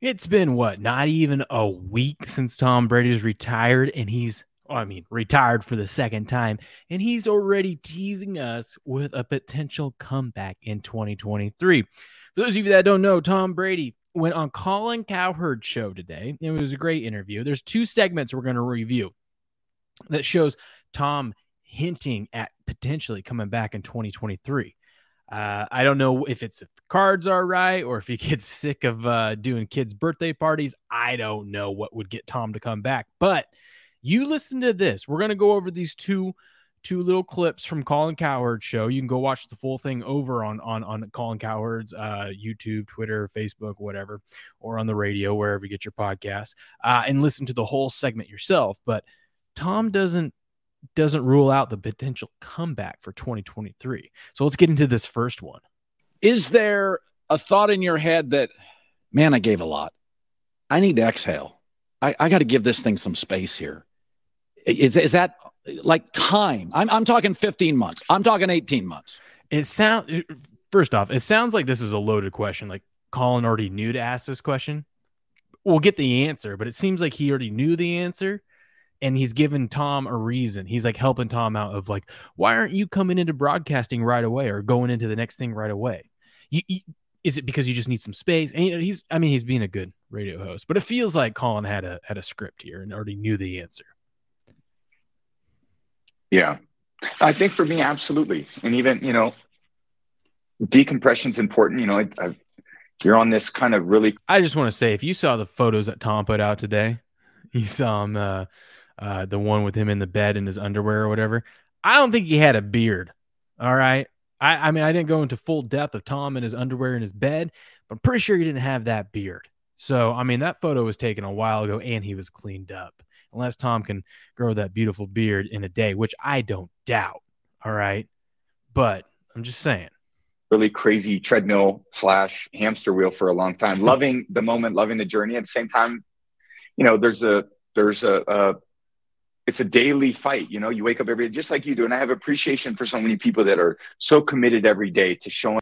It's been what, not even a week since Tom Brady's retired, and he's, I mean, retired for the second time, and he's already teasing us with a potential comeback in 2023. For those of you that don't know, Tom Brady went on Colin Cowherd's show today. It was a great interview. There's two segments we're going to review that shows Tom hinting at potentially coming back in 2023. Uh, I don't know if it's if the cards are right or if he gets sick of uh, doing kids' birthday parties. I don't know what would get Tom to come back. But you listen to this. We're gonna go over these two two little clips from Colin Cowherd's show. You can go watch the full thing over on on on Colin Cowherd's uh, YouTube, Twitter, Facebook, whatever, or on the radio wherever you get your podcast, uh, and listen to the whole segment yourself. But Tom doesn't doesn't rule out the potential comeback for 2023. So let's get into this first one. Is there a thought in your head that, man, I gave a lot. I need to exhale. I, I got to give this thing some space here. Is, is that like time? I'm, I'm talking 15 months. I'm talking 18 months. It sounds, first off, it sounds like this is a loaded question. Like Colin already knew to ask this question. We'll get the answer, but it seems like he already knew the answer and he's giving Tom a reason. He's like helping Tom out of like, why aren't you coming into broadcasting right away or going into the next thing right away? You, you, is it because you just need some space? And you know, he's, I mean, he's being a good radio host, but it feels like Colin had a had a script here and already knew the answer. Yeah, I think for me, absolutely, and even you know, decompression is important. You know, I, I, you're on this kind of really. I just want to say, if you saw the photos that Tom put out today, you saw him. Uh, uh, the one with him in the bed in his underwear or whatever. I don't think he had a beard. All right. I, I mean, I didn't go into full depth of Tom in his underwear in his bed, but I'm pretty sure he didn't have that beard. So, I mean, that photo was taken a while ago and he was cleaned up. Unless Tom can grow that beautiful beard in a day, which I don't doubt. All right. But I'm just saying. Really crazy treadmill slash hamster wheel for a long time. loving the moment, loving the journey. At the same time, you know, there's a there's a, a it's a daily fight. You know, you wake up every day just like you do. And I have appreciation for so many people that are so committed every day to showing.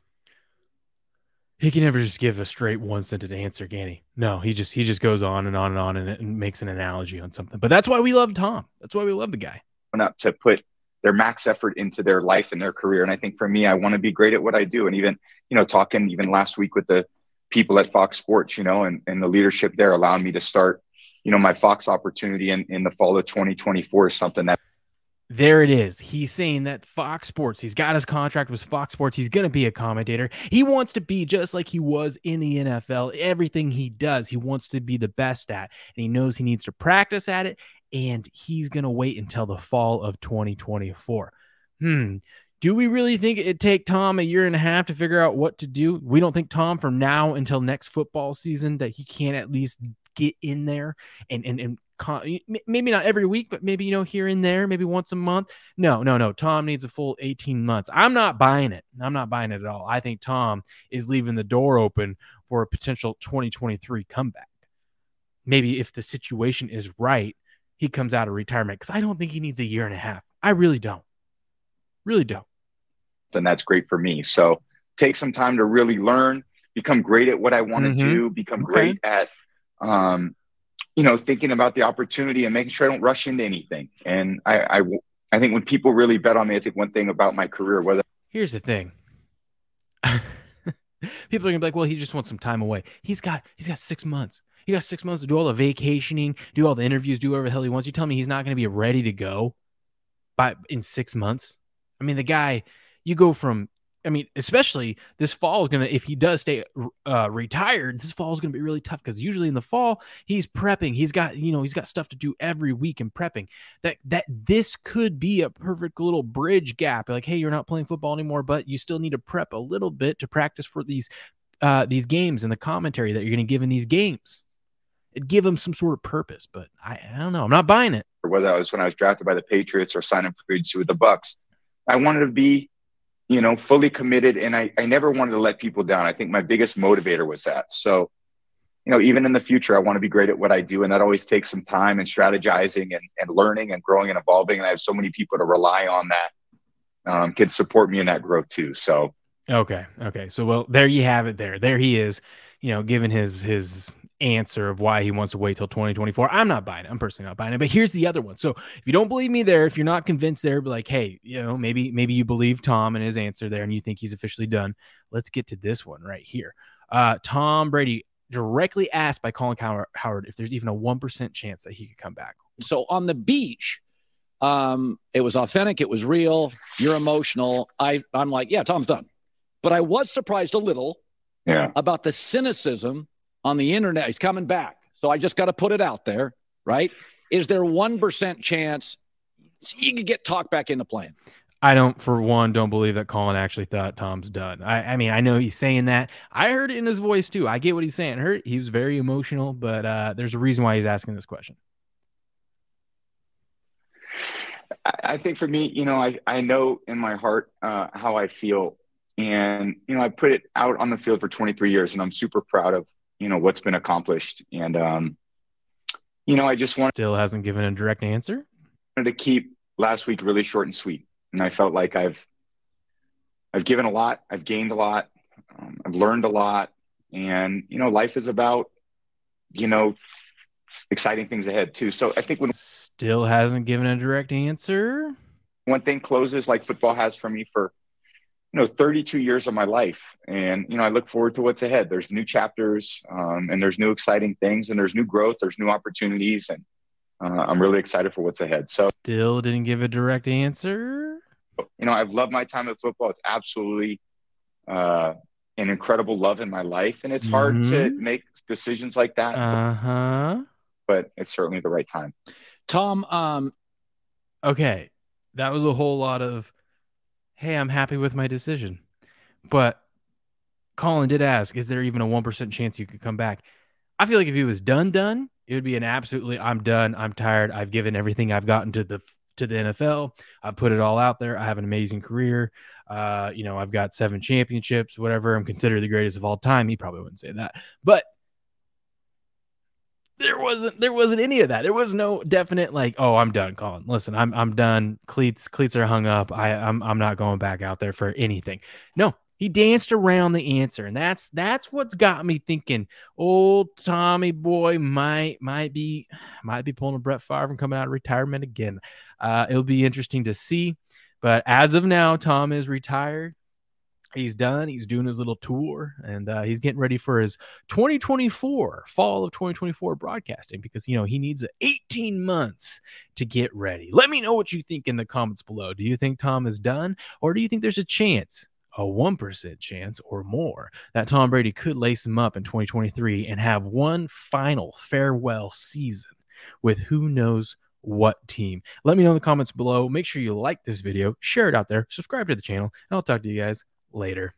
He can never just give a straight one sentence answer, can he? No, he just he just goes on and on and on and, and makes an analogy on something. But that's why we love Tom. That's why we love the guy. Up to put their max effort into their life and their career. And I think for me, I want to be great at what I do. And even, you know, talking even last week with the people at Fox Sports, you know, and, and the leadership there allowing me to start you know, my Fox opportunity in, in the fall of 2024 is something that there it is. He's saying that Fox Sports, he's got his contract with Fox Sports. He's going to be a commentator. He wants to be just like he was in the NFL. Everything he does, he wants to be the best at. And he knows he needs to practice at it. And he's going to wait until the fall of 2024. Hmm. Do we really think it'd take Tom a year and a half to figure out what to do? We don't think Tom from now until next football season that he can't at least get in there and and and maybe not every week, but maybe you know here and there, maybe once a month. No, no, no. Tom needs a full 18 months. I'm not buying it. I'm not buying it at all. I think Tom is leaving the door open for a potential 2023 comeback. Maybe if the situation is right, he comes out of retirement because I don't think he needs a year and a half. I really don't. Really don't. Then that's great for me. So take some time to really learn, become great at what I want to mm-hmm. do, become okay. great at um, you know, thinking about the opportunity and making sure I don't rush into anything. And I, I, I think when people really bet on me, I think one thing about my career, whether here's the thing, people are gonna be like, well, he just wants some time away. He's got, he's got six months. He got six months to do all the vacationing, do all the interviews, do whatever the hell he wants. You tell me he's not to be ready to go by in six months? I mean, the guy, you go from I mean, especially this fall is going to, if he does stay uh, retired, this fall is going to be really tough because usually in the fall, he's prepping. He's got, you know, he's got stuff to do every week in prepping. That, that this could be a perfect little bridge gap. Like, hey, you're not playing football anymore, but you still need to prep a little bit to practice for these, uh, these games and the commentary that you're going to give in these games. It'd give him some sort of purpose, but I, I don't know. I'm not buying it. Or Whether that was when I was drafted by the Patriots or signing for agency with the Bucs, I wanted to be you know, fully committed. And I, I never wanted to let people down. I think my biggest motivator was that. So, you know, even in the future, I want to be great at what I do. And that always takes some time and strategizing and, and learning and growing and evolving. And I have so many people to rely on that um, can support me in that growth too. So, okay. Okay. So, well, there you have it there. There he is, you know, giving his, his answer of why he wants to wait till 2024. I'm not buying it. I'm personally not buying it. But here's the other one. So if you don't believe me there, if you're not convinced there, be like, hey, you know, maybe maybe you believe Tom and his answer there, and you think he's officially done. Let's get to this one right here. Uh, Tom Brady directly asked by Colin Cowherd if there's even a one percent chance that he could come back. So on the beach, um, it was authentic. It was real. You're emotional. I I'm like, yeah, Tom's done. But I was surprised a little Yeah. about the cynicism on the internet. He's coming back. So I just got to put it out there, right? Is there 1% chance he could get talked back into playing? I don't, for one, don't believe that Colin actually thought Tom's done. I, I mean, I know he's saying that. I heard it in his voice too. I get what he's saying. I heard he was very emotional, but uh, there's a reason why he's asking this question. I I think for me, you know, I, I know in my heart uh, how I feel. And, you know, I put it out on the field for 23 years and I'm super proud of, you know, what's been accomplished. And, um, you know, I just wanted Still hasn't given a direct answer. Wanted to keep last week really short and sweet. And I felt like I've, I've given a lot, I've gained a lot, um, I've learned a lot. And, you know, life is about, you know, exciting things ahead too. So I think when Still hasn't given a direct answer. one thing closes like football has for me for you know 32 years of my life and you know i look forward to what's ahead there's new chapters um, and there's new exciting things and there's new growth there's new opportunities and uh, i'm really excited for what's ahead so Still didn't give a direct answer. you know i've loved my time at football it's absolutely uh, an incredible love in my life and it's hard to Mhm. make decisions like that Uh huh. but it's certainly the right time Tom, um, Okay. That was a whole lot of, hey, I'm happy with my decision. But Colin did ask, is there even a 1% chance you could come back? I feel like if he was done, done, it would be an absolutely, I'm done. I'm tired. I've given everything I've gotten to the, to the NFL. I've put it all out there. I have an amazing career. Uh, you know, I've got seven championships, whatever. I'm considered the greatest of all time. He probably wouldn't say that, but there wasn't there wasn't any of that. There was no definite like, oh, I'm done, Colin. Listen, I'm I'm done. Cleats cleats are hung up. I I'm I'm not going back out there for anything. No, he danced around the answer, and that's that's what's got me thinking. Old Tommy boy might might be might be pulling a Brett Favre and coming out of retirement again. Uh, it'll be interesting to see. But as of now, Tom is retired. He's done. He's doing his little tour, and uh, he's getting ready for his 2024 fall of 2024 broadcasting because you know he needs 18 months to get ready. Let me know what you think in the comments below. Do you think Tom is done, or do you think there's a chance, a 1% chance or more, that Tom Brady could lace him up in 2023 and have one final farewell season with who knows what team? Let me know in the comments below. Make sure you like this video, share it out there, subscribe to the channel, and I'll talk to you guys later.